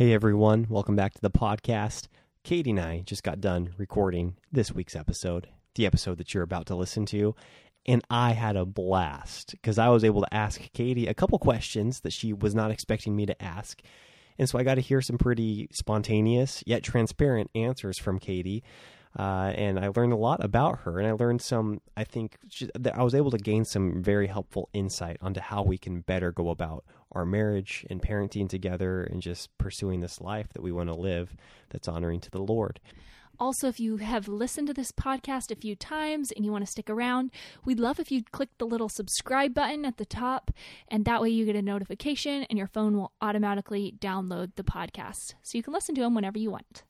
Hey everyone, welcome back to the podcast. Katie and I just got done recording this week's episode, the episode that you're about to listen to, and I had a blast because I was able to ask Katie a couple questions that she was not expecting me to ask. And so I got to hear some pretty spontaneous yet transparent answers from Katie. Uh, and I learned a lot about her, and I learned some. I think she, I was able to gain some very helpful insight onto how we can better go about our marriage and parenting together, and just pursuing this life that we want to live that's honoring to the Lord. Also, if you have listened to this podcast a few times and you want to stick around, we'd love if you'd click the little subscribe button at the top, and that way you get a notification and your phone will automatically download the podcast. So you can listen to them whenever you want.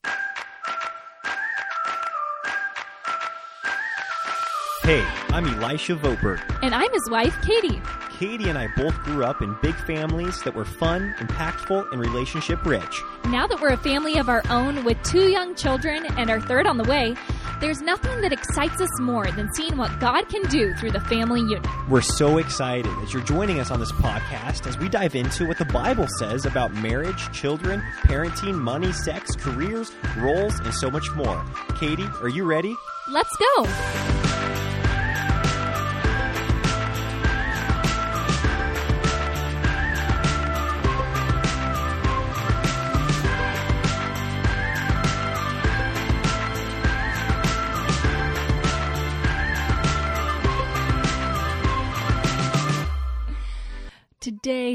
Hey, I'm Elisha Voetberg. And I'm his wife, Katie. Katie and I both grew up in big families that were fun, impactful, and relationship rich. Now that we're a family of our own with two young children and our third on the way, there's nothing that excites us more than seeing what God can do through the family unit. We're so excited as you're joining us on this podcast as we dive into what the Bible says about marriage, children, parenting, money, sex, careers, roles, and so much more. Katie, are you ready? Let's go.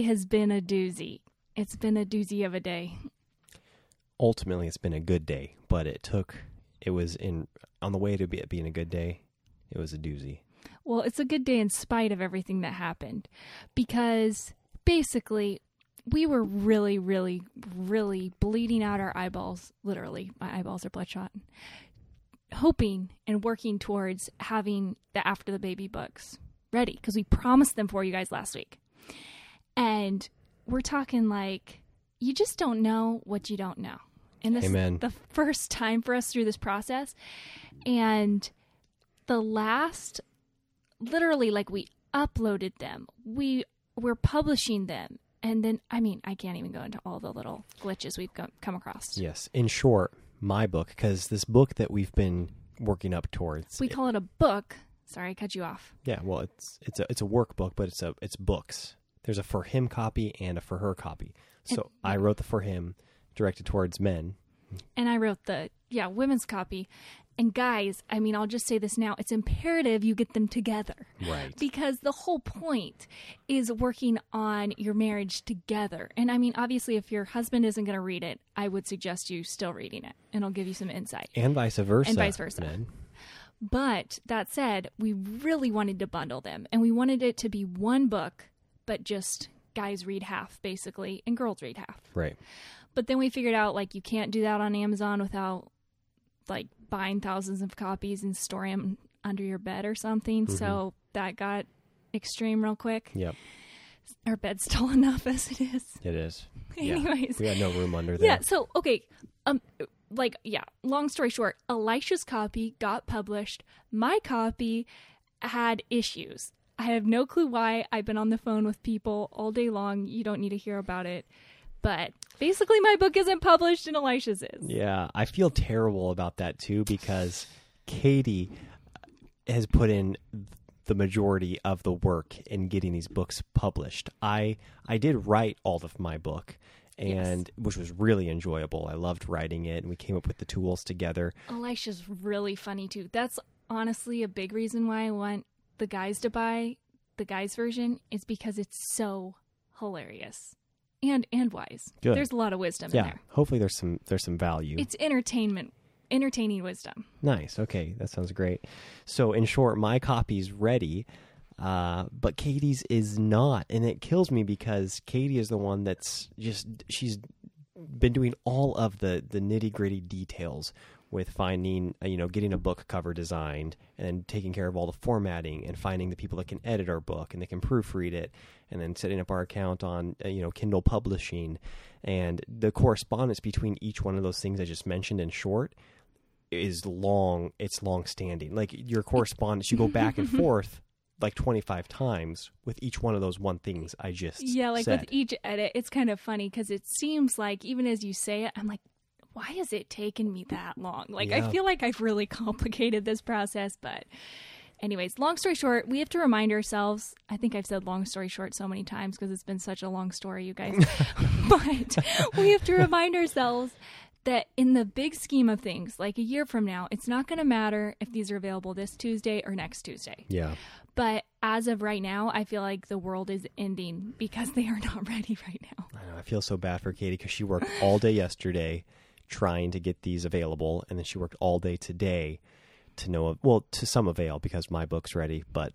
Has been a doozy. It's been a doozy of a day. Ultimately, it's been a good day, but it took, it was in, on the way to be, it being a good day, it was a doozy. Well, it's a good day in spite of everything that happened because basically we were really, really, really bleeding out our eyeballs. Literally, my eyeballs are bloodshot. Hoping and working towards having the After the Baby books ready because we promised them for you guys last week. And we're talking like, you just don't know what you don't know. And this Amen. is the first time for us through this process. And the last, literally, like we uploaded them, we were publishing them. And then, I mean, I can't even go into all the little glitches we've come, come across. Yes. In short, my book, because this book that we've been working up towards. We call it a book. Sorry, I cut you off. Yeah, well, it's it's a it's a workbook, but it's a it's books. There's a for him copy and a for her copy. So I wrote the for him, directed towards men. and I wrote the yeah women's copy. And guys, I mean, I'll just say this now: it's imperative you get them together, Right. Because the whole point is working on your marriage together. And I mean, obviously, if your husband isn't going to read it, I would suggest you still reading it, and I'll give you some insight. And vice versa. And vice versa. Men. But that said, we really wanted to bundle them, and we wanted it to be one book, but just guys read half basically, and girls read half. Right. But then we figured out like you can't do that on Amazon without like buying thousands of copies and storing them under your bed or something. So that got extreme real quick. Yep. Our bed's still enough as it is. It is. Yeah. Anyways. We got no room under there. Yeah, so okay, um like yeah, long story short, Elisha's copy got published. My copy had issues. I have no clue why. I've been on the phone with people all day long. You don't need to hear about it. But basically my book isn't published and Elisha's is. Yeah, I feel terrible about that too because Katie has put in the majority of the work in getting these books published. I I did write all of my book and which was really enjoyable. I loved writing it and we came up with the tools together. Elisha's really funny too. That's honestly a big reason why I want the guys to buy the guys version is because it's so hilarious and and wise. Good. There's a lot of wisdom in Yeah, there. hopefully there's some there's some value. It's entertainment, entertaining wisdom. Nice. Okay, that sounds great. So, in short, my copy's ready, uh, but Katie's is not, and it kills me because Katie is the one that's just she's been doing all of the the nitty gritty details with finding uh, you know getting a book cover designed and taking care of all the formatting and finding the people that can edit our book and they can proofread it and then setting up our account on uh, you know Kindle publishing and the correspondence between each one of those things I just mentioned in short is long it's long standing like your correspondence you go back and forth like 25 times with each one of those one things I just Yeah, like said. with each edit, it's kind of funny because it seems like even as you say it, I'm like, why has it taken me that long? Like, Yeah. I feel like I've really complicated this process, but. Anyways, long story short, we have to remind ourselves. I think I've said long story short so many times because it's been such a long story, you guys. but we have to remind ourselves that in the big scheme of things, like a year from now, it's not going to matter if these are available this Tuesday or next Tuesday. yeah. But as of right now, I feel like the world is ending because they are not ready right now. I know. I feel so bad for Katie because she worked all day yesterday trying to get these available, and then she worked all day today to know of, well, to some avail because my book's ready, but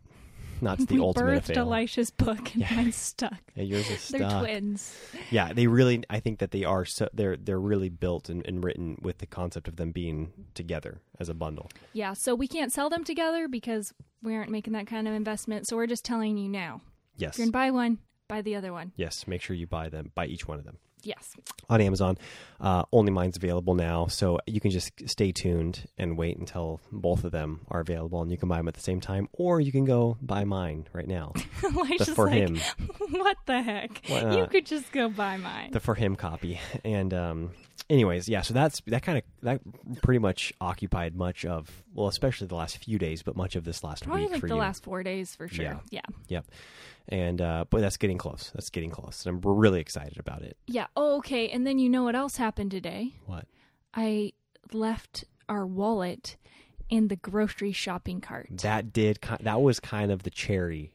not to the we ultimate birthed avail. Elisha's book and Yeah. mine's stuck. Yeah, yours is stuck. They're twins. Yeah, they really. I think that they are. So they're they're really built and, and written with the concept of them being together as a bundle. Yeah, so we can't sell them together because we aren't making that kind of investment. So we're just telling you now. Yes. If you're to buy one, buy the other one. Yes. Make sure you buy them. Buy each one of them. Yes. on Amazon. Uh, only mine's available now, so you can just stay tuned and wait until both of them are available, and you can buy them at the same time, or you can go buy mine right now. The for like, him, what the heck? You could just go buy mine. the for him copy. And um, anyways, yeah. So that's that kind of that pretty much occupied much of well, especially the last few days, but much of this last Probably week like for the you. last four days for sure. Yeah. Yeah. Yep. And uh, but that's getting close. That's getting close, and I'm really excited about it. Yeah. Oh, okay. And then you know what else happened today? What? I left our wallet in the grocery shopping cart. That did that was kind of the cherry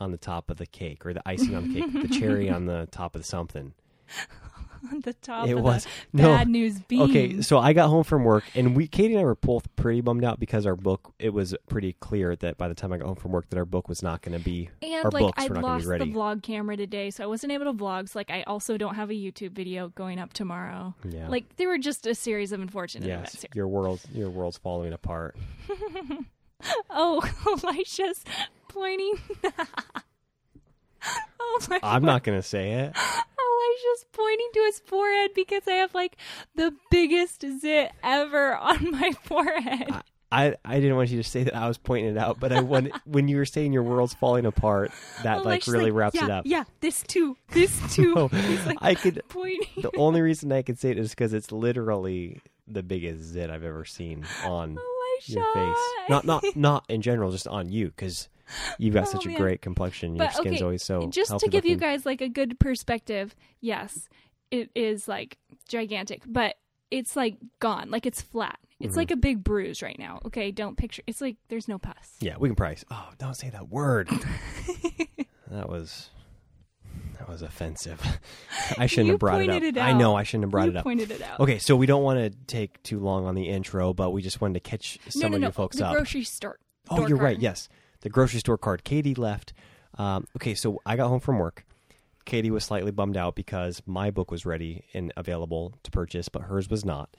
on the top of the cake, or the icing on the cake, the cherry on the top of something. on the top It of was- the no. bad news beam. Okay, so I got home from work, and we, Katie and I were both pretty bummed out because our book. It was pretty clear that by the time I got home from work, that our book was not going to be. and our like books I were not lost to be the ready. vlog camera today, so I wasn't able to vlog. So like I also don't have a YouTube video going up tomorrow. yeah. Like there were just a series of unfortunate yes, events here. your world, your world's falling apart. Oh, Elisha's pointing. oh my! I'm not going to say it. Oh, Elisha's pointing to his forehead because I have like the biggest zit ever on my forehead. I, I didn't want you to say that I was pointing it out, but I when when you were saying your world's falling apart, that oh, like Elisha's really wraps yeah, it up. Yeah, this too. This too. No, like I could. pointing. The only reason I could say it is because it's literally the biggest zit I've ever seen on oh Elisha. your face. Not not not in general, just on you because you've got Oh, such a great complexion. Your But, skin's okay, always so just to give you guys like a good perspective, yes, it is like gigantic, but it's like gone, like it's flat. It's Mm-hmm. like a big bruise right now. Okay, don't picture. It's like there's no pus. Yeah, we can price. Oh, don't say that word. that was that was offensive. I shouldn't You have brought it up. it I know. I shouldn't have brought you it up. pointed it out. Okay, so we don't want to take too long on the intro, but we just wanted to catch some no, no, of no. you folks the up. grocery store. Oh, you're right. Yes, the grocery store card. Katie left. Um, okay, so I got home from work. Katie was slightly bummed out because my book was ready and available to purchase, but hers was not.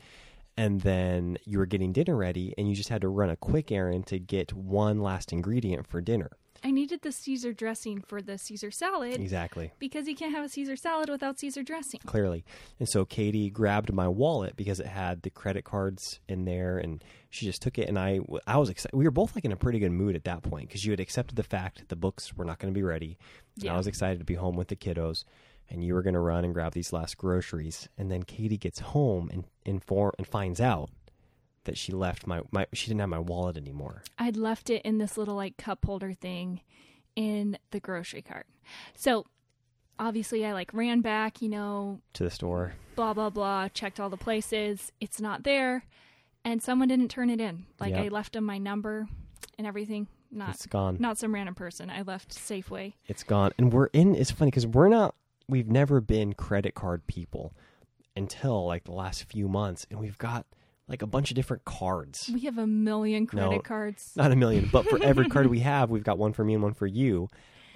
And then you were getting dinner ready, and you just had to run a quick errand to get one last ingredient for dinner. I needed the Caesar dressing for the Caesar salad Exactly. because you can't have a Caesar salad without Caesar dressing. clearly. And so Katie grabbed my wallet because it had the credit cards in there, and she just took it. And I, I was excited. We were both like in a pretty good mood at that point because you had accepted the fact that the books were not going to be ready. And Yeah. I was excited to be home with the kiddos, and you were going to run and grab these last groceries. And then Katie gets home and inform and finds out that she left my, my she didn't have my wallet anymore. I'd left it in this little like cup holder thing in the grocery cart. So obviously I like ran back, you know, To the store, blah blah blah, checked all the places. It's not there. And someone didn't turn it in. Like Yep. I left them my number and everything. Not it's gone. not some random person. I left Safeway. it's gone and we're in it's funny because we're not we've never been credit card people until like the last few months and we've got like a bunch of different cards We have a million credit No. cards. not a million but for every card we have we've got one for me and one for you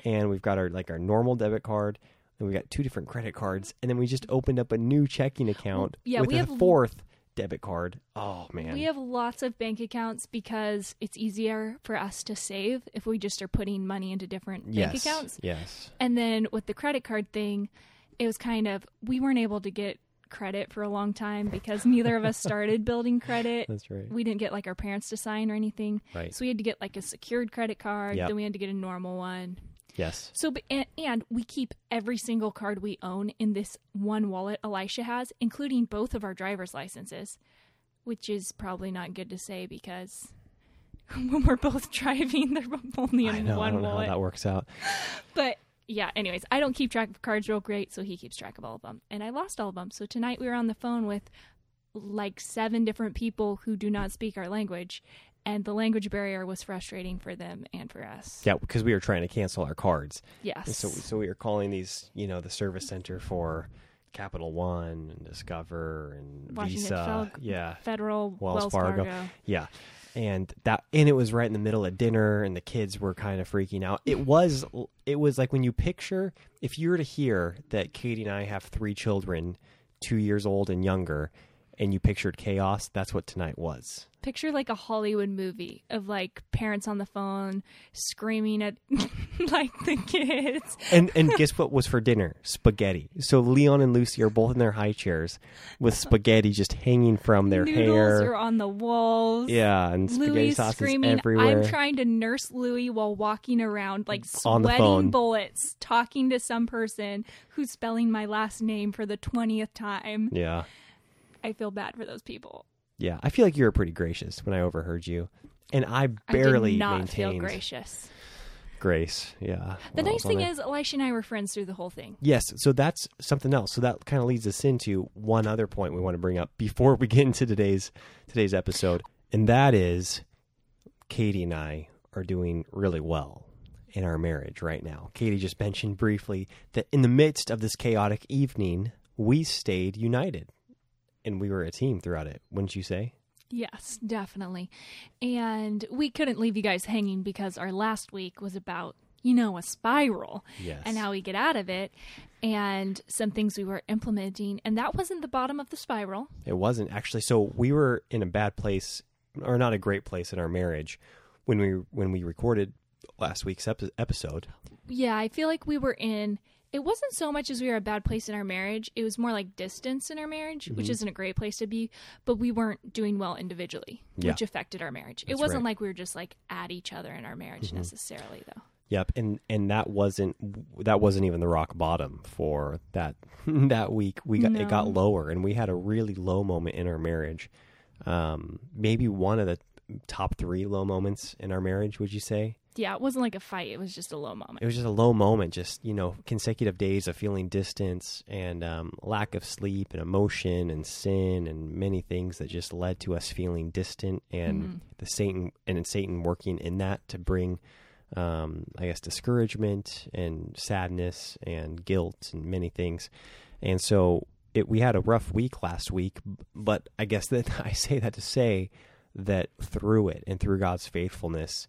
and we've got our like our normal debit card and we got two different credit cards and then we just opened up a new checking account yeah, with we a have- fourth debit card oh man We have lots of bank accounts because it's easier for us to save if we just are putting money into different yes bank accounts. yes And then with the credit card thing, it was kind of we weren't able to get credit for a long time because neither of us started building credit. That's right. We didn't get like our parents to sign or anything. Right. So we had to get like a secured credit card. Yep. Then we had to get a normal one. Yes. So, but- and, and we keep every single card we own in this one wallet Elisha has, including both of our driver's licenses, which is probably not good to say because when we're both driving, they're only in I know. I one don't know how wallet. that works out. But yeah, anyways, I don't keep track of cards real great, so he keeps track of all of them. And I lost all of them. So tonight we were on the phone with like seven different people who do not speak our language. And the language barrier was frustrating for them and for us. Yeah, because we were trying to cancel our cards. Yes. And so, so we were calling these, you know, the service center for Capital One and Discover and Washington Visa. Fel- yeah, Federal, Wells Wells, Fargo. Fargo. yeah, and that, and it was right in the middle of dinner, and the kids were kind of freaking out. It was, it was like when you picture if you were to hear that Katie and I have three children, two years old and younger, and you pictured chaos. That's what tonight was. Picture like a Hollywood movie of like parents on the phone screaming at like the kids. And and guess what was for dinner? Spaghetti. So Leon and Lucy are both in their high chairs with spaghetti just hanging from their Noodles hair. are on the walls. Yeah, and spaghetti Louis sauce screaming. is everywhere. I'm trying to nurse Louis while walking around, like On the phone. sweating bullets, talking to some person who's spelling my last name for the twentieth time. yeah, I feel bad for those people. yeah. I feel like you were pretty gracious when I overheard you, and I barely I did not feel maintained gracious. grace. Yeah. The nice thing is, Elisha and I were friends through the whole thing. Yes, so that's something else. So that kind of leads us into one other point we want to bring up before we get into today's today's episode, and that is Katie and I are doing really well in our marriage right now. Katie just mentioned briefly that in the midst of this chaotic evening, we stayed united and we were a team throughout it, wouldn't you say? Yes, definitely. And we couldn't leave you guys hanging because our last week was about, you know, a spiral Yes. and how we get out of it and some things we were implementing. And that wasn't the bottom of the spiral. It wasn't actually. So we were in a bad place, or not a great place in our marriage, when we when we recorded last week's episode. Yeah, I feel like we were in. It wasn't so much as we were a bad place in our marriage. It was more like distance in our marriage, which Mm-hmm. isn't a great place to be. But we weren't doing well individually, Yeah. which affected our marriage. it wasn't right. Mm-hmm. like we were just like at each other in our marriage necessarily, though. Yep, and and that wasn't that wasn't even the rock bottom for that that week. We got it got lower, and we had a really low moment in our marriage. Um, maybe one of the top three low moments in our marriage. Would you say? Yeah, it wasn't like a fight. It was just a low moment. It was just a low moment, just you know, consecutive days of feeling distance and um, lack of sleep and emotion and sin and many things that just led to us feeling distant and the Satan and Satan working in that to bring, um, I guess, discouragement and sadness and guilt and many things. And so it, we had a rough week last week, but I guess that I say that to say that through it and through God's faithfulness,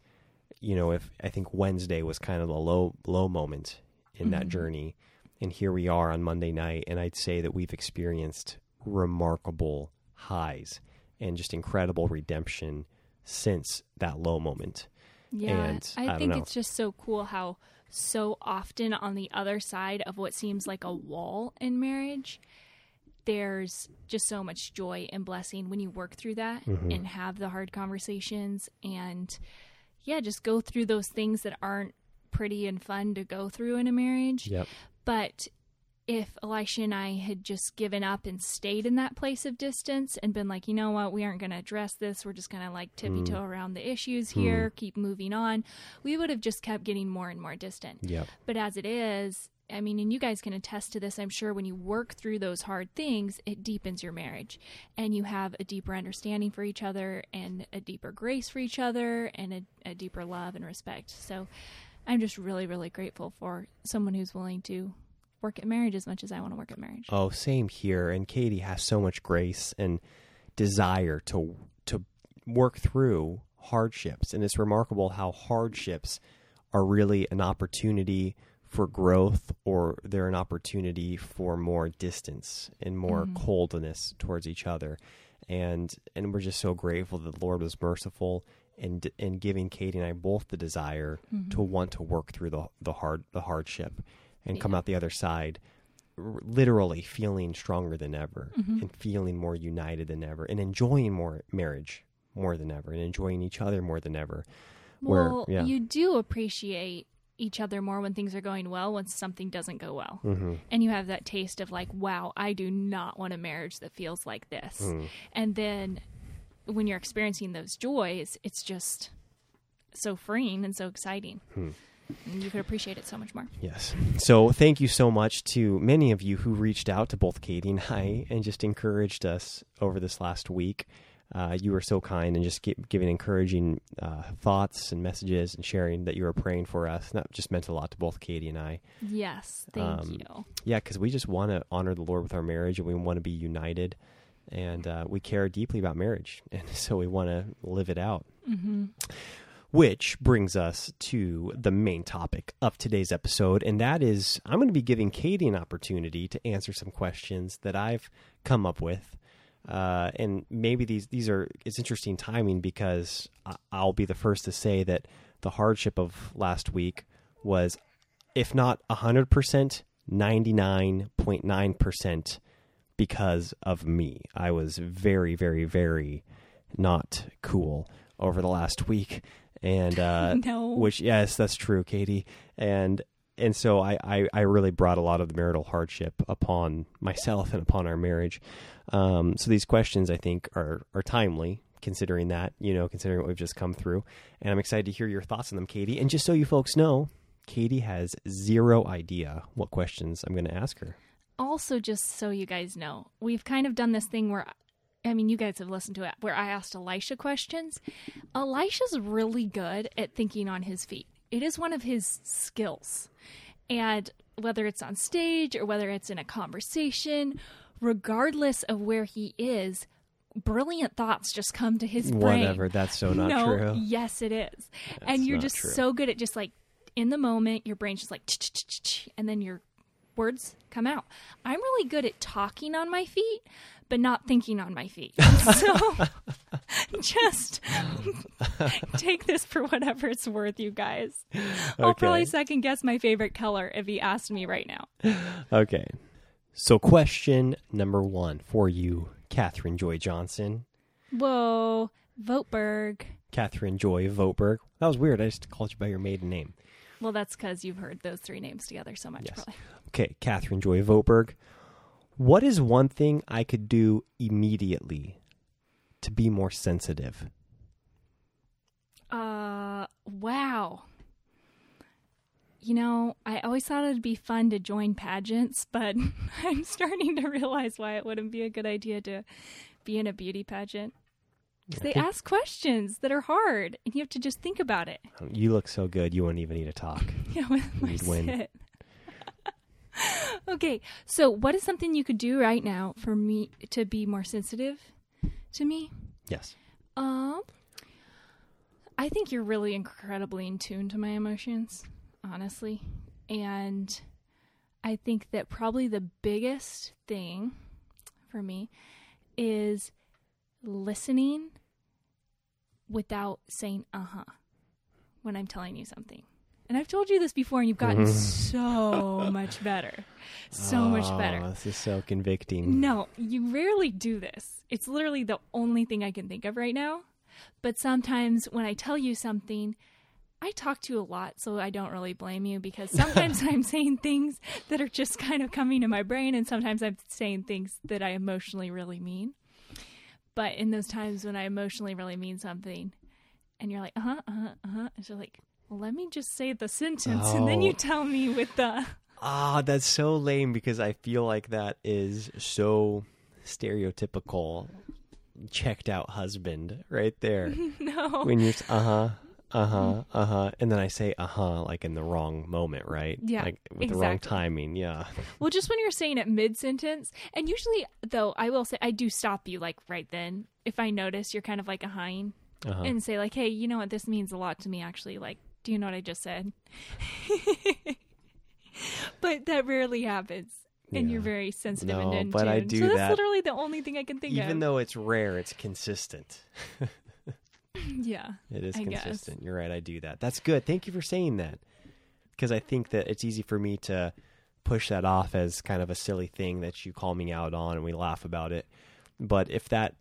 you know, if I think Wednesday was kind of the low low moment in that journey, and here we are on Monday night, and I'd say that we've experienced remarkable highs and just incredible redemption since that low moment. Yeah, And, I I, think know. it's just so cool how so often on the other side of what seems like a wall in marriage, there's just so much joy and blessing when you work through that Mm-hmm. and have the hard conversations and yeah, just go through those things that aren't pretty and fun to go through in a marriage. Yep. But if Elisha and I had just given up and stayed in that place of distance and been like, you know what, we aren't going to address this. We're just going to like tippy toe hmm. around the issues hmm. here, keep moving on, we would have just kept getting more and more distant. Yep. But as it is, I mean, and you guys can attest to this, I'm sure, when you work through those hard things, it deepens your marriage and you have a deeper understanding for each other and a deeper grace for each other and a, a deeper love and respect. So I'm just really, really grateful for someone who's willing to work at marriage as much as I want to work at marriage. Oh, same here. And Katie has so much grace and desire to to work through hardships, and it's remarkable how hardships are really an opportunity for growth, or they're an opportunity for more distance and more coldness towards each other. And and we're just so grateful that the Lord was merciful and and giving Katie and I both the desire to want to work through the the hard the hardship and come out the other side r- literally feeling stronger than ever Mhm. and feeling more united than ever and enjoying more marriage more than ever and enjoying each other more than ever. Where- Well, yeah. you do appreciate each other more when things are going well when something doesn't go well. Mm-hmm. And you have that taste of like, wow, I do not want a marriage that feels like this. Mm. And then when you're experiencing those joys, it's just so freeing and so exciting. Hmm. And you could appreciate it so much more. Yes. So thank you so much to many of you who reached out to both Katie and I and just encouraged us over this last week. Uh, you were so kind and just gi- giving encouraging uh, thoughts and messages and sharing that you were praying for us. And that just meant a lot to both Katie and I. Yes, thank Um, you. Yeah, because we just want to honor the Lord with our marriage and we want to be united. And uh, we care deeply about marriage. And so we want to live it out. hmm Which brings us to the main topic of today's episode, and that is I'm going to be giving Katie an opportunity to answer some questions that I've come up with. Uh, and maybe these these are it's interesting timing because I'll be the first to say that the hardship of last week was, if not hundred percent, ninety nine point nine percent because of me. I was very, very, very not cool over the last week, and uh, no. which yes, that's true, Katie, and and so I, I I really brought a lot of the marital hardship upon myself and upon our marriage. Um, so these questions I think are are timely. Considering that, you know, considering what we've just come through, and I'm excited to hear your thoughts on them, Katie. And just so you folks know, Katie has zero idea what questions I'm going to ask her. also, just so you guys know, we've kind of done this thing where, I mean, you guys have listened to it, where I asked Elisha questions. Elisha's really good at thinking on his feet, it is one of his skills. And whether it's on stage or whether it's in a conversation, regardless of where he is, brilliant thoughts just come to his brain. Whatever, that's so not no, true. Yes, it is. That's and you're just true. so good at just like in the moment, your brain's just like, and then your words come out. I'm really good at talking on my feet, but not thinking on my feet. so just take this for whatever it's worth, you guys. I'll Okay. probably second guess my favorite color if he asked me right now. Okay. So, question number one for you, Catherine Joy Johnson. Whoa, Voetberg. Catherine Joy Voetberg. That was weird. I just called you by your maiden name. Well, that's because you've heard those three names together so much, Yes. probably. Okay, Catherine Joy Voetberg. What is one thing I could do immediately to be more sensitive? Uh, wow. You know, I always thought it'd be fun to join pageants, but I'm starting to realize why it wouldn't be a good idea to be in a beauty pageant. 'Cause they think- ask questions that are hard, and you have to just think about it. You look so good, you wouldn't even need to talk. Yeah, with my You'd win. sit. okay, so what is something you could do right now for me to be more sensitive to me? Yes. Um, I think you're really incredibly in tune to my emotions, honestly. And I think that probably the biggest thing for me is listening without saying uh huh when I'm telling you something. And I've told you this before, and you've gotten Mhm. so much better. So much better. Oh, This is so convicting. No, you rarely do this. It's literally the only thing I can think of right now. But sometimes when I tell you something, I talk to you a lot, so I don't really blame you because sometimes I'm saying things that are just kind of coming to my brain, and sometimes I'm saying things that I emotionally really mean. But in those times when I emotionally really mean something, and you're like, uh huh, uh huh, uh huh, and like, let me just say the sentence, and then Oh. you tell me with the. Ah, that's so lame because I feel like that is so stereotypical checked out husband right there. no. when you're uh huh, uh huh, uh huh, and then I say uh huh like in the wrong moment, right? Yeah, like with the wrong timing. Yeah, Well, just when you're saying it mid sentence, and usually, though, I will say I do stop you like right then if I notice you're kind of like a hind uh-huh. and say like, "Hey, you know what? This means a lot to me. Actually, like, do you know what I just said?" but that rarely happens, and you're very sensitive No, and in but I tune. do so that's that- literally the only thing I can think even of. Even though it's rare, it's consistent. yeah, It is I guess. consistent. You're right. I do that. That's good. Thank you for saying that. Because I think that it's easy for me to push that off as kind of a silly thing that you call me out on and we laugh about it. But if that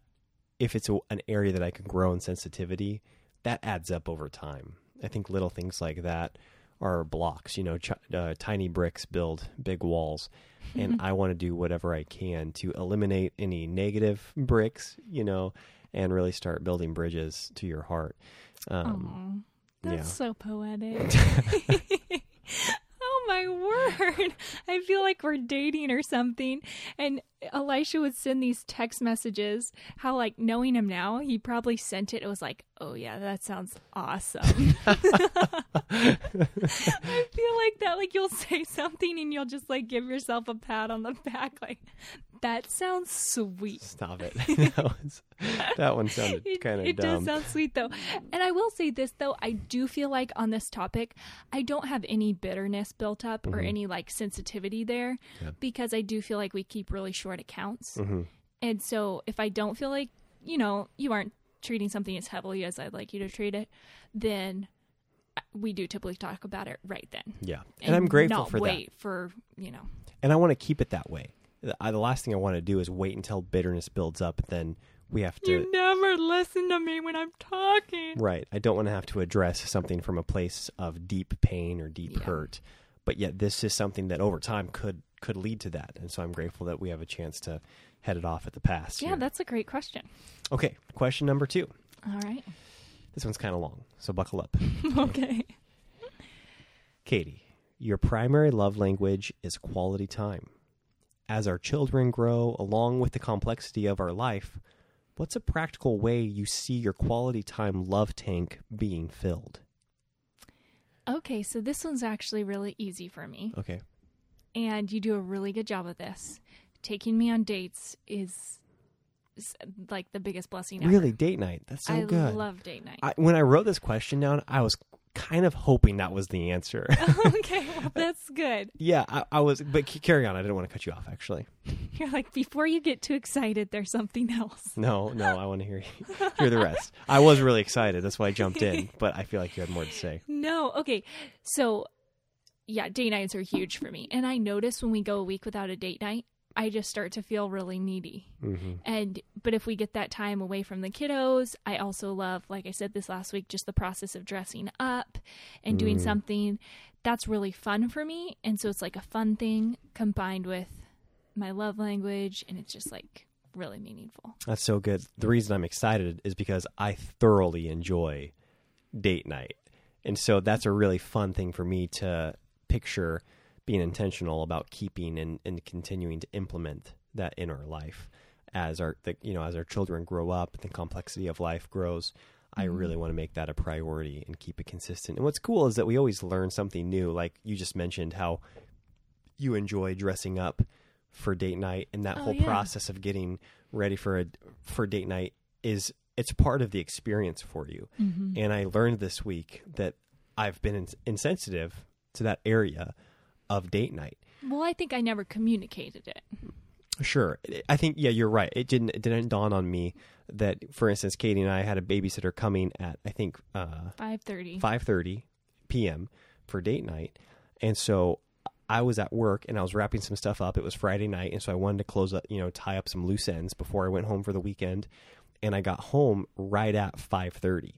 if it's a, an area that I can grow in sensitivity, that adds up over time. I think little things like that are blocks. You know, ch- uh, tiny bricks build big walls, and I want to do whatever I can to eliminate any negative bricks. You know, and really start building bridges to your heart. Um, Aw, that's yeah. so poetic. my word. I feel like we're dating or something. And Elisha would send these text messages. How, like, knowing him now, he probably sent it. It was like, oh, yeah, that sounds awesome. I feel like that, like, you'll say something and you'll just, like, give yourself a pat on the back. Like, that sounds sweet. Stop it. that, was, that one sounded kind of dumb. it dumb. does sound sweet though. And I will say this though, I do feel like on this topic, I don't have any bitterness built up or any like sensitivity there Yeah. because I do feel like we keep really short accounts. Mhm. And so if I don't feel like, you know, you aren't treating something as heavily as I'd like you to treat it, then we do typically talk about it right then. Yeah, and, I'm grateful not for that. wait for, you know. and I want to keep it that way. The, I, the last thing I want to do is wait until bitterness builds up. Then we have to. You never listen to me when I'm talking. right. I don't want to have to address something from a place of deep pain or deep Yeah. hurt. But yet, this is something that over time could could lead to that, and so I'm grateful that we have a chance to head it off at the pass. Yeah, here. that's a great question. okay. Question number two. All right. This one's kind of long, so buckle up. okay. Katie, your primary love language is quality time. As our children grow, along with the complexity of our life, what's a practical way you see your quality time love tank being filled? Okay, so this one's actually really easy for me, Okay. and you do a really good job of this. Taking me on dates is, is like the biggest blessing ever. Really, date night. That's so I good. I love date night. I, when I wrote this question down, I was kind of hoping that was the answer. okay, well, that's good. yeah, I, I was, but carry on. I didn't want to cut you off, actually. You're like, before you get too excited, there's something else. No, no, I want to hear hear the rest. I was really excited. That's why I jumped in, but I feel like you had more to say. No, okay. So, yeah, date nights are huge for me. And I notice when we go a week without a date night, I just start to feel really needy. hmm And but if we get that time away from the kiddos, I also love, like I said this last week, just the process of dressing up and doing Mm. something that's really fun for me. And so it's like a fun thing combined with my love language, and it's just like really meaningful. That's so good. The reason I'm excited is because I thoroughly enjoy date night. And so that's a really fun thing for me to picture being intentional about keeping and, and continuing to implement that in our life as our the, you know as our children grow up the complexity of life grows I Mhm. really want to make that a priority and keep it consistent. And what's cool is that we always learn something new. Like you just mentioned how you enjoy dressing up for date night and that Oh, whole yeah. process of getting ready for a for date night is it's part of the experience for you. Mm-hmm. And I learned this week that I've been ins- insensitive to that area of date night. Well, I think I never communicated it. Sure, I think yeah, you're right. It didn't it didn't dawn on me that, for instance, Katie and I had a babysitter coming at I think uh, Five thirty. five thirty p.m. for date night, and so I was at work and I was wrapping some stuff up. It was Friday night, and so I wanted to close up, you know, tie up some loose ends before I went home for the weekend. And I got home right at five thirty,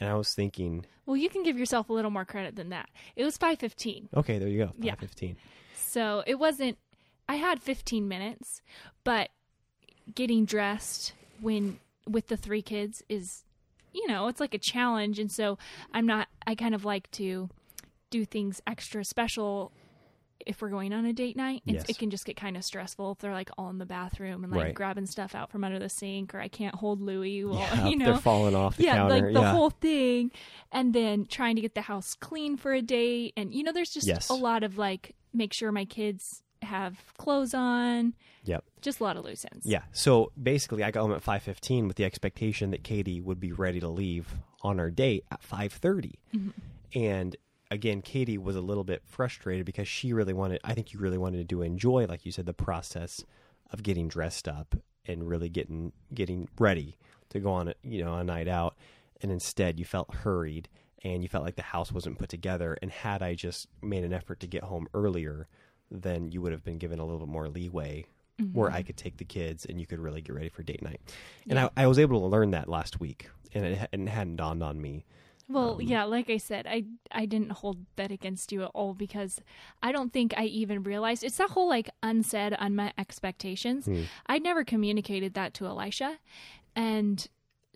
and I was thinking, Well, you can give yourself a little more credit than that. It was five fifteen. okay, there you go, Yeah. five fifteen. So it wasn't, I had 15 minutes, but getting dressed when with the three kids is, you know, it's like a challenge. And so I'm not, I kind of like to do things extra special if we're going on a date night. It's, Yes. It can just get kind of stressful if they're like all in the bathroom and like Right. grabbing stuff out from under the sink or I can't hold Louis while, Yeah, you know. they're falling off the yeah, counter. like the yeah. whole thing, and then trying to get the house clean for a date, and you know, there's just Yes. a lot of like make sure my kids have clothes on, Yep. just a lot of loose ends. Yeah. So basically, I got home at five fifteen with the expectation that Katie would be ready to leave on our date at five Mm-hmm. and again, Katie was a little bit frustrated because she really wanted. I think you really wanted to enjoy, like you said, the process of getting dressed up and really getting getting ready to go on a you know a night out, and instead you felt hurried and you felt like the house wasn't put together. And had I just made an effort to get home earlier, then you would have been given a little bit more leeway where I mm-hmm. could take the kids and you could really get ready for date night. And Yeah. I, I was able to learn that last week, and it, and it hadn't dawned on me. Well, Um, yeah, like I said, I I didn't hold that against you at all because I don't think I even realized it's that whole like unsaid, unmet expectations. Hmm. I never communicated that to Elisha, and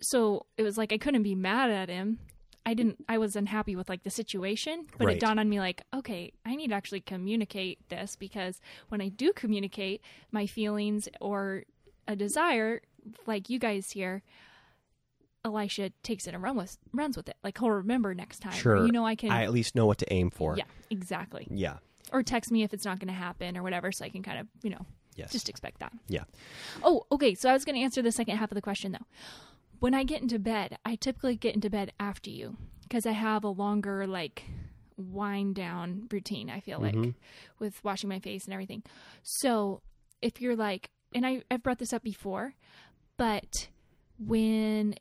so it was like I couldn't be mad at him. I didn't. I was unhappy with like the situation, but Right. it dawned on me like, okay, I need to actually communicate this because when I do communicate my feelings or a desire, like you guys here, Elisha takes it and run with runs with it. Like he'll remember next time. Or, Sure. you know I can. I at least know what to aim for. yeah, exactly. Yeah. Or text me if it's not going to happen or whatever, so I can kind of you know Yes. just expect that. yeah. Oh, okay. So I was going to answer the second half of the question though. When I get into bed, I typically get into bed after you because I have a longer like wind down routine. I feel like Mhm. with washing my face and everything. So if you're like, and I I've brought this up before, but when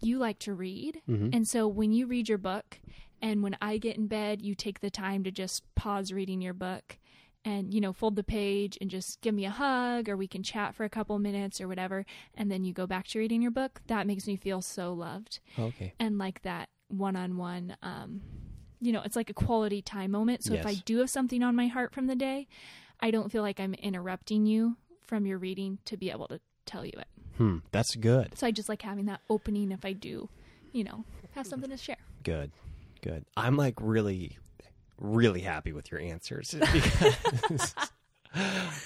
you like to read, Mhm. and so when you read your book, and when I get in bed, you take the time to just pause reading your book and, you know, fold the page and just give me a hug or we can chat for a couple minutes or whatever. And then you go back to reading your book. That makes me feel so loved Okay. and like that one on one, um, you know, it's like a quality time moment. So if I do have something on my heart from the day, I don't feel like I'm interrupting you from your reading to be able to tell you it. Hmm. That's good. So I just like having that opening if I do, you know, have something to share. Good. Good. I'm like really, really happy with your answers because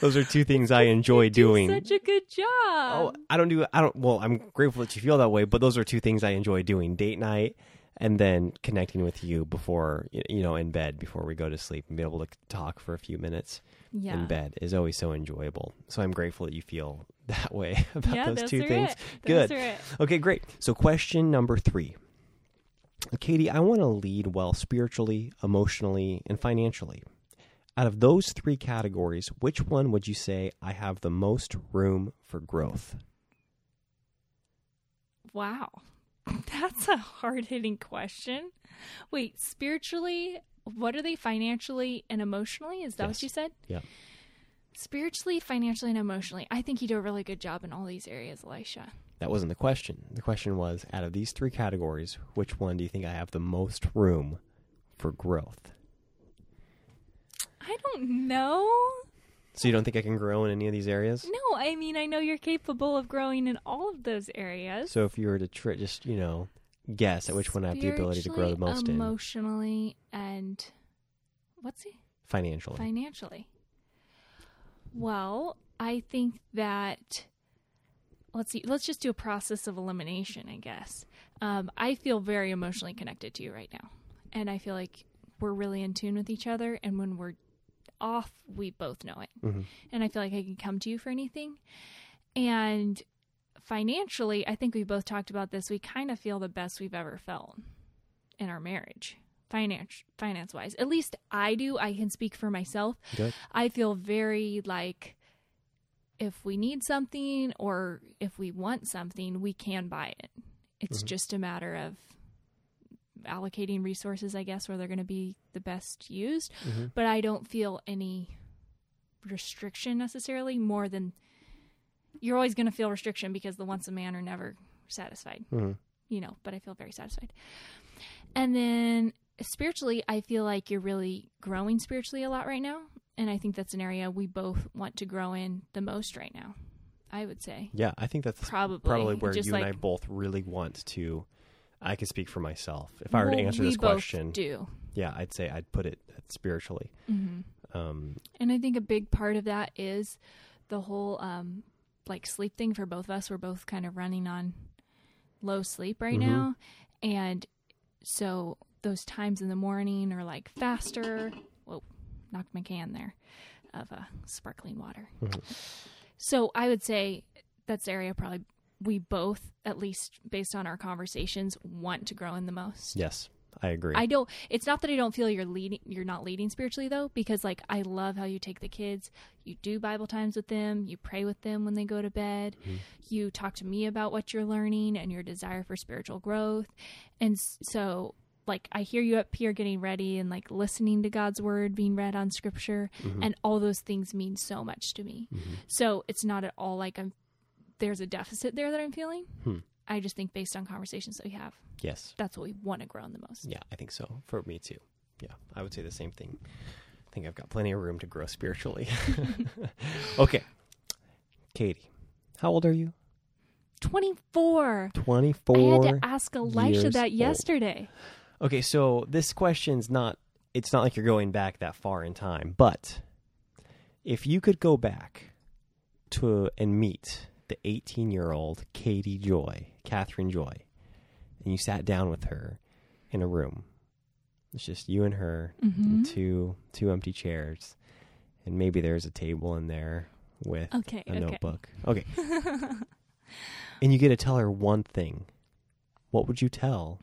those are two things I enjoy doing. Such a good job. Oh, I don't do. I don't. Well, I'm grateful that you feel that way, but those are two things I enjoy doing: date night, and then connecting with you before you know in bed before we go to sleep and be able to talk for a few minutes yeah. in bed is always so enjoyable. So I'm grateful that you feel that way about yeah, those those two things. It. Good. Okay, great. So, question number three. Katie, I want to lead well spiritually, emotionally, and financially. Out of those three categories, which one would you say I have the most room for growth? Wow. That's a hard hitting question. Wait, spiritually, what are they financially and emotionally? Is that Yes. what you said? Yeah. Spiritually, financially, and emotionally. I think you do a really good job in all these areas, Elisha. That wasn't the question. The question was out of these three categories, which one do you think I have the most room for growth? I don't know. So, you don't think I can grow in any of these areas? No, I mean, I know you're capable of growing in all of those areas. So, if you were to tr- just, you know, guess at which one I have the ability to grow the most in Emotionally, and what's he? financially. financially? Well, I think that let's see. Let's just do a process of elimination. I guess um, I feel very emotionally connected to you right now, and I feel like we're really in tune with each other. And when we're off, we both know it. Mhm. And I feel like I can come to you for anything. And financially, I think we both talked about this. We kind of feel the best we've ever felt in our marriage, finance finance wise. At least I do. I can speak for myself. Good. I feel very like if we need something or if we want something, we can buy it. It's Mhm. just a matter of allocating resources, I guess, where they're going to be the best used. Mhm. But I don't feel any restriction necessarily more than you're always going to feel restriction because the wants of man are never satisfied Mhm. you know, but I feel very satisfied. And then spiritually, I feel like you're really growing spiritually a lot right now. And I think that's an area we both want to grow in the most right now. I would say. Yeah, I think that's Probably. probably where Just you like, and I both really want to. I can speak for myself. If I were to answer we this both question, do. yeah, I'd say I'd put it spiritually. hmm Um, And I think a big part of that is the whole um, like sleep thing for both of us. We're both kind of running on low sleep right Mhm. now, and so those times in the morning are like faster. Whoa, knocked my can there of uh, sparkling water. Mhm. So I would say that's the area probably we both, at least based on our conversations, want to grow in the most. yes, I agree. I don't. It's not that I don't feel you're leading. You're not leading spiritually though, because like I love how you take the kids. You do Bible times with them. You pray with them when they go to bed. Mhm. You talk to me about what you're learning and your desire for spiritual growth. And so, like I hear you up here getting ready and like listening to God's word being read on scripture Mhm. and all those things mean so much to me. Mhm. So it's not at all like I'm there's a deficit there that I'm feeling. Hmm. I just think based on conversations that we have, Yes. that's what we want to grow in the most. Yeah, I think so. For me too. Yeah, I would say the same thing. I think I've got plenty of room to grow spiritually. okay. Katie, how old are you? 24. 24. I had to ask Elisha that old. Okay, so this question's not it's not like you're going back that far in time, but if you could go back to and meet the 18-year-old Katie Joy, Catherine Joy, and you sat down with her in a room. It's just you and her, Mhm. and two two empty chairs, and maybe there's a table in there with Okay, a okay. notebook. Okay. and you get to tell her one thing. What would you tell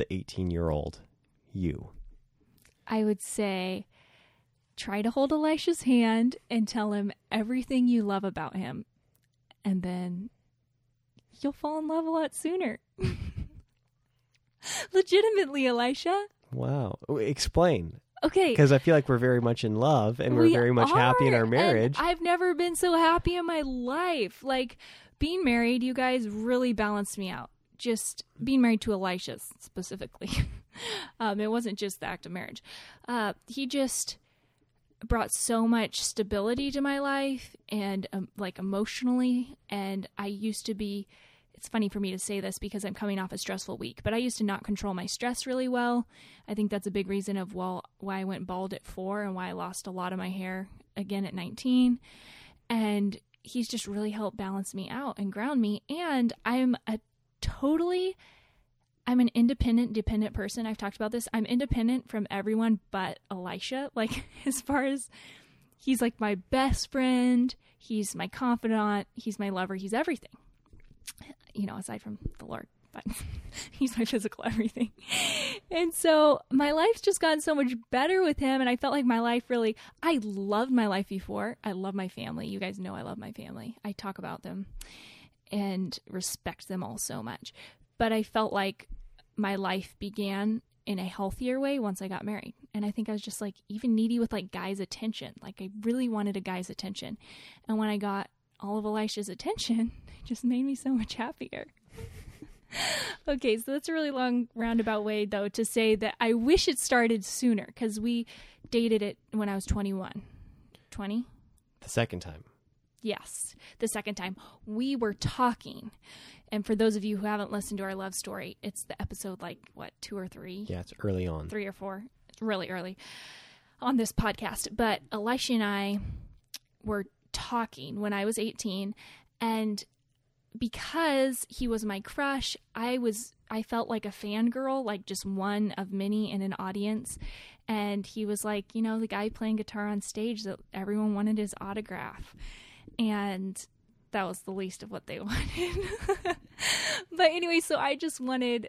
the 18-year-old you? I would say try to hold Elisha's hand and tell him everything you love about him. And then you'll fall in love a lot sooner. Legitimately, Elisha. Wow. Explain. Okay. Because I feel like we're very much in love and we're We very much happy in our marriage. I've never been so happy in my life. Like being married, you guys really balanced me out. Just being married to Elisha specifically. um, it wasn't just the act of marriage. Uh, he just brought so much stability to my life and um, like emotionally. And I used to be. It's funny for me to say this because I'm coming off a stressful week, but I used to not control my stress really well. I think that's a big reason of well why I went bald at 4 and why I lost a lot of my hair again at 19. And he's just really helped balance me out and ground me and I'm a totally I'm an independent dependent person. I've talked about this. I'm independent from everyone but Elisha. Like as far as he's like my best friend, he's my confidant, he's my lover, he's everything you know, aside from the Lord, but he's my physical everything. And so my life's just gotten so much better with him. And I felt like my life really, I loved my life before. I love my family. You guys know I love my family. I talk about them and respect them all so much. But I felt like my life began in a healthier way once I got married. And I think I was just like even needy with like guys' attention. Like I really wanted a guy's attention. And when I got all of Elisha's attention, it just made me so much happier. okay, so that's a really long roundabout way though to say that I wish it started sooner cuz we dated it when I was 21. 20? the second time. Yes, the second time we were talking. And for those of you who haven't listened to our love story, it's the episode like what, 2 or 3? Yeah, it's early on. three or four, It's really early on this podcast. But Elisha and I were talking when I was 18, and because he was my crush, I was I felt like a fangirl, like just one of many in an audience. And he was like, you know, the guy playing guitar on stage that everyone wanted his autograph. And that was the least of what they wanted. but anyway, so I just wanted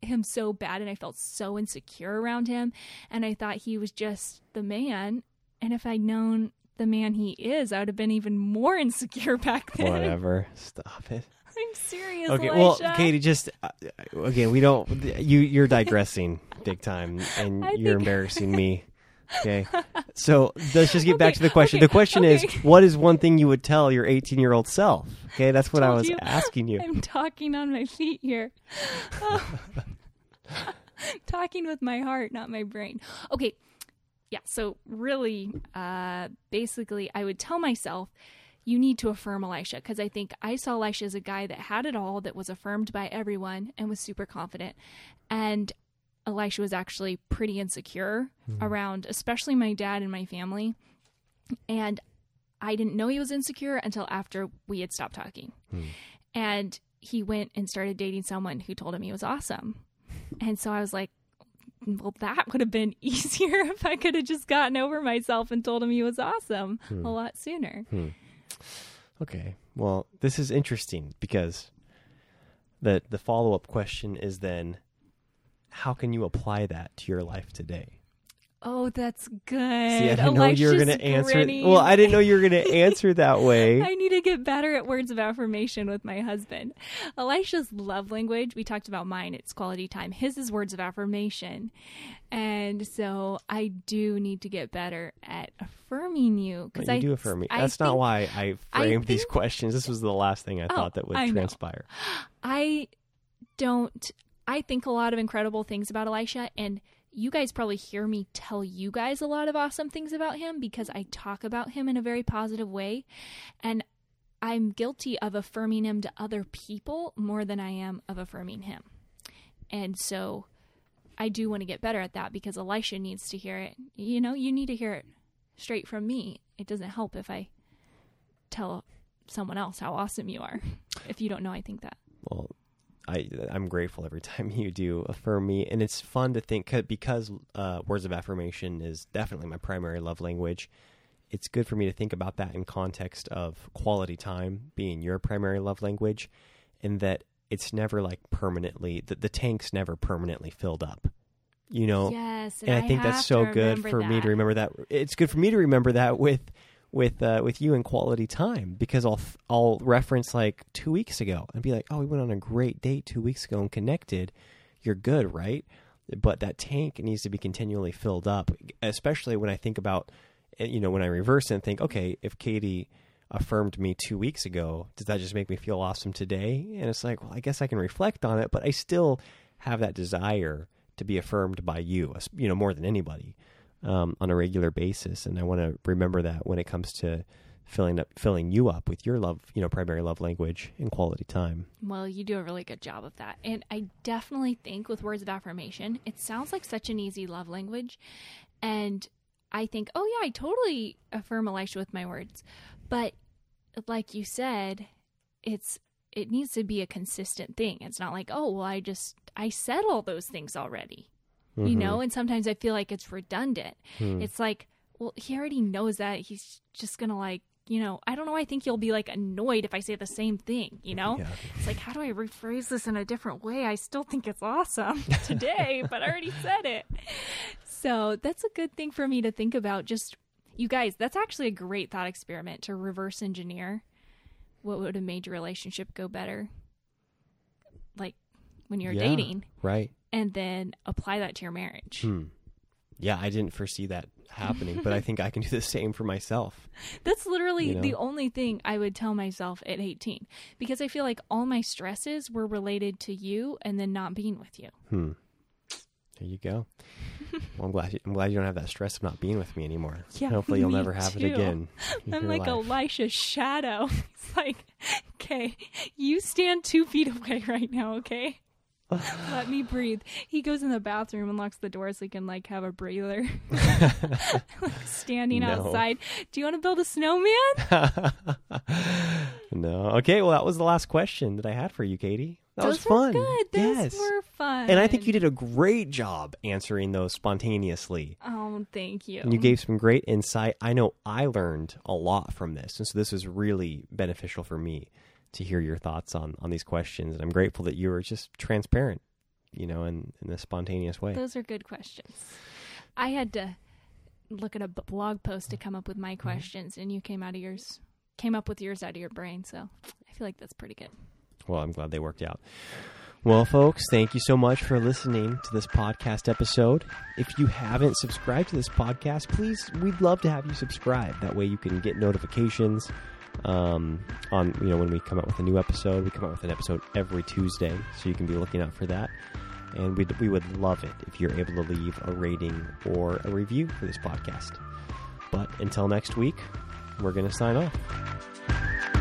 him so bad and I felt so insecure around him and I thought he was just the man and if I'd known the man he is I would have been even more insecure back then. Whatever. Stop it. I'm serious. Okay, well, Katie, just uh, again, we don't. You you're digressing big time, and I you're think- embarrassing me. Okay, so let's just get back to the question. okay, the question okay. is, what is one thing you would tell your 18 year old self? Okay, that's what I Told was you. asking you. I'm talking on my feet here. talking with my heart, not my brain. Okay. Yeah, so really uh basically I would tell myself you need to affirm Elisha because I think I saw Elisha as a guy that had it all, that was affirmed by everyone and was super confident. And Elisha was actually pretty insecure mm-hmm. around, especially my dad and my family. And I didn't know he was insecure until after we had stopped talking. Hmm. And he went and started dating someone who told him he was awesome. And so I was like, well, that would have been easier if I could have just gotten over myself and told him he was awesome hmm. a lot sooner. Hmm. Okay, well, this is interesting because the the follow up question is then, how can you apply that to your life today? Oh, that's good. See, I didn't know you were going to answer. Well, I didn't know you were going to answer that way. I need to get better at words of affirmation with my husband. Elisha's love language, we talked about mine, it's quality time. His is words of affirmation. And so I do need to get better at affirming you. Because I do affirm me. I That's not think- why I I framed these think- questions. This was the last thing I Oh, thought that would I know. transpire. I don't. I think a lot of incredible things about Elisha, and you guys probably hear me tell you guys a lot of awesome things about him because I talk about him in a very positive way. And I'm guilty of affirming him to other people more than I am of affirming him. And so I do want to get better at that because Elisha needs to hear it. You know, you need to hear it straight from me. It doesn't help if I tell someone else how awesome you are. If you don't know, I think that. Well, I I'm grateful every time you do affirm me, and it's fun to think because uh, words of affirmation is definitely my primary love language. It's good for me to think about that in context of quality time being your primary love language, and that it's never like permanently the, the tank's never permanently filled up. You know, Yes, and I, think that's so good for me to remember that. It's good for me to remember that with with uh, with you in quality time because I'll I'll reference like two weeks ago and be like, oh, we went on a great date two weeks ago and connected. You're good, right? But that tank needs to be continually filled up, especially when I think about, eh, you know, when I reverse and think, okay, if Katie affirmed me two weeks ago, does that just make me feel awesome today? And it's like, well, I guess I can reflect on it, but I still have that desire to be affirmed by you, you know, more than anybody um, on a regular basis. And I want to remember that when it comes to filling up, filling you up with your love, you know, primary love language and quality time. Well, you do a really good job of that. And I definitely think with words of affirmation, it sounds like such an easy love language. And I think, oh, yeah, I totally affirm Elisha with my words. But like you said, it's it needs to be a consistent thing. It's not like, oh, well, I just I said all those things already. You Mhm. know, and sometimes I feel like it's redundant. Hmm. It's like, well, he already knows that. He's just going to like, you know, I don't know. I think you'll be like annoyed if I say the same thing, you know? Yeah. It's like, how do I rephrase this in a different way? I still think it's awesome today, but I already said it. So that's a good thing for me to think about. Just, you guys, that's actually a great thought experiment to reverse engineer what would have made your relationship go better. Like when you're Yeah. dating, Right. And then apply that to your marriage. Hmm. Yeah, I didn't foresee that happening, but I think I can do the same for myself. That's literally You know? the only thing I would tell myself at 18 because I feel like all my stresses were related to you and then not being with you. Hmm. There you go. Well, I'm glad. You, I'm glad you don't have that stress of not being with me anymore. Yeah, Hopefully, you'll me never have too. it again. I'm like life. Elisha's shadow. It's like, okay, you stand two feet away right now, okay? Let me breathe. He goes in the bathroom and locks the door so he can like have a breather. like standing No. outside. Do you want to build a snowman? no. Okay. Well, that was the last question that I had for you, Katie. That Those was fun. were good. Those yes. were fun. and I think you did a great job answering those spontaneously. Oh, thank you. And you gave some great insight. I know I learned a lot from this. And so this was really beneficial for me to hear your thoughts on, on these questions. And I'm grateful that you were just transparent, you know, in, in a spontaneous way. Those are good questions. I had to look at a blog post to come up with my Mm-hmm. questions, and you came out of yours, came up with yours out of your brain. So I feel like that's pretty good. Well, I'm glad they worked out. Well, folks, thank you so much for listening to this podcast episode. If you haven't subscribed to this podcast, please, we'd love to have you subscribe. That way you can get notifications um, on, you know, when we come out with a new episode. We come out with an episode every Tuesday, so you can be looking out for that. And we'd, we would love it if you're able to leave a rating or a review for this podcast. But until next week, we're going to sign off.